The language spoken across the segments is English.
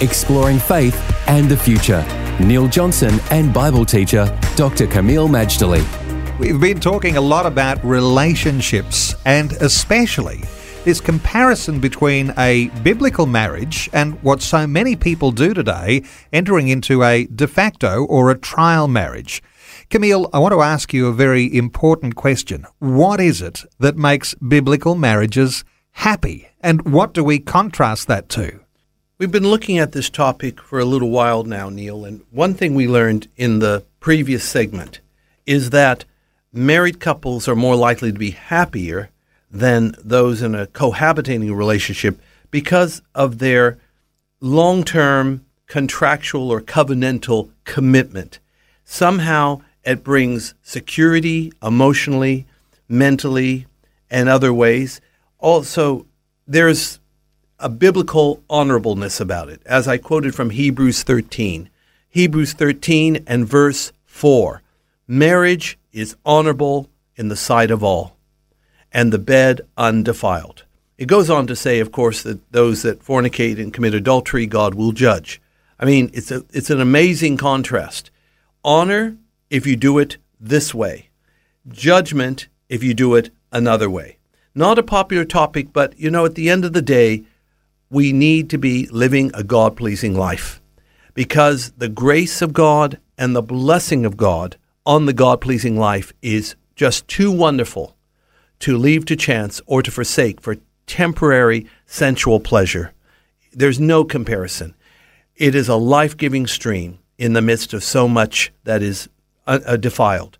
Exploring faith and the future. Neil Johnson and Bible teacher Dr. Kameel Majdali. We've been talking a lot about relationships and especially this comparison between a biblical marriage and what so many people do today, entering into a de facto or a trial marriage. Kameel, I want to ask you a very important question. What is it that makes biblical marriages happy? And what do we contrast that to? We've been looking at this topic for a little while now, Neil, and one thing we learned in the previous segment is that married couples are more likely to be happier than those in a cohabitating relationship because of their long term contractual or covenantal commitment. Somehow it brings security emotionally, mentally, and other ways. Also, there's a biblical honorableness about it, as I quoted from Hebrews 13. Hebrews 13 and verse 4 Marriage is honorable in the sight of all, and the bed undefiled. It goes on to say, of course, that those that fornicate and commit adultery, God will judge. I mean, it's, a, it's an amazing contrast. Honor if you do it this way, judgment if you do it another way. Not a popular topic, but you know, at the end of the day, we need to be living a God pleasing life because the grace of God and the blessing of God on the God pleasing life is just too wonderful to leave to chance or to forsake for temporary sensual pleasure. There's no comparison. It is a life giving stream in the midst of so much that is uh, uh, defiled.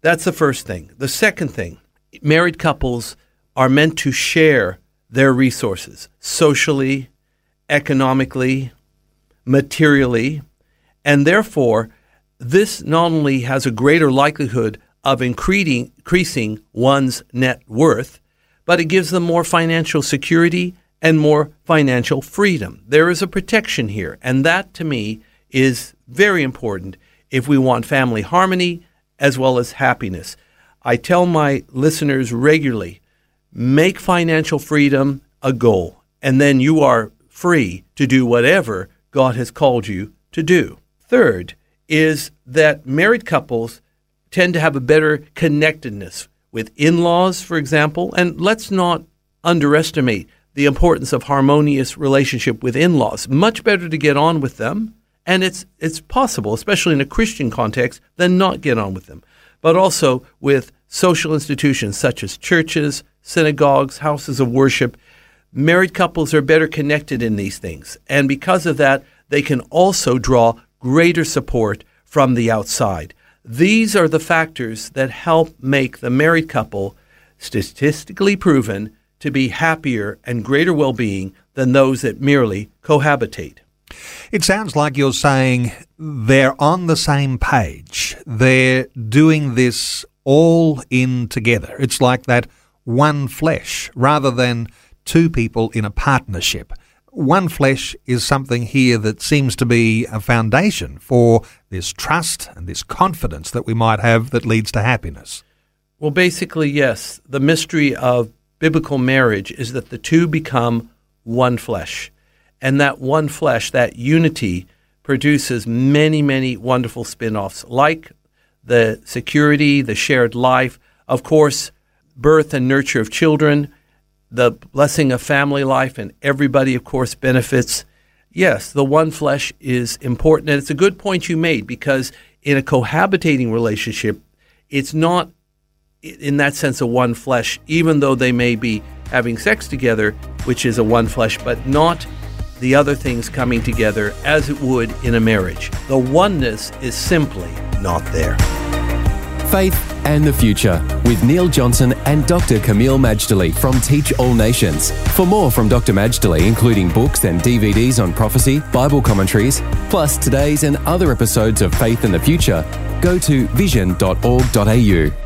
That's the first thing. The second thing married couples are meant to share their resources socially, economically, materially, and therefore, this not only has a greater likelihood of increasing, one's net worth, but it gives them more financial security and more financial freedom. There is a protection here, and that to me is very important if we want family harmony as well as happiness. I tell my listeners regularly make financial freedom a goal, and then you are free to do whatever God has called you to do. Third is that married couples tend to have a better connectedness with in laws, for example, and let's not underestimate the importance of harmonious relationship with in laws. Much better to get on with them, and it's, it's possible, especially in a Christian context, than not get on with them. But also with social institutions such as churches, synagogues, houses of worship. Married couples are better connected in these things. And because of that, they can also draw greater support from the outside. These are the factors that help make the married couple statistically proven to be happier and greater well being than those that merely cohabitate. It sounds like you're saying they're on the same page. They're doing this all in together. It's like that one flesh rather than two people in a partnership. One flesh is something here that seems to be a foundation for this trust and this confidence that we might have that leads to happiness. Well, basically, yes. The mystery of biblical marriage is that the two become one flesh. And that one flesh, that unity, produces many, many wonderful spin offs, like the security, the shared life. Of course, birth and nurture of children, the blessing of family life, and everybody, of course, benefits. Yes, the one flesh is important. And it's a good point you made because in a cohabitating relationship, it's not in that sense a one flesh, even though they may be having sex together, which is a one flesh, but not the other things coming together as it would in a marriage. The oneness is simply not there. faith and the future with Neil Johnson and Dr. Kameel Majdali from Teach All Nations. For more from Dr. Majdali, including books and DVDs on prophecy, Bible commentaries, plus today's and other episodes of Faith and the Future, go to vision.org.au.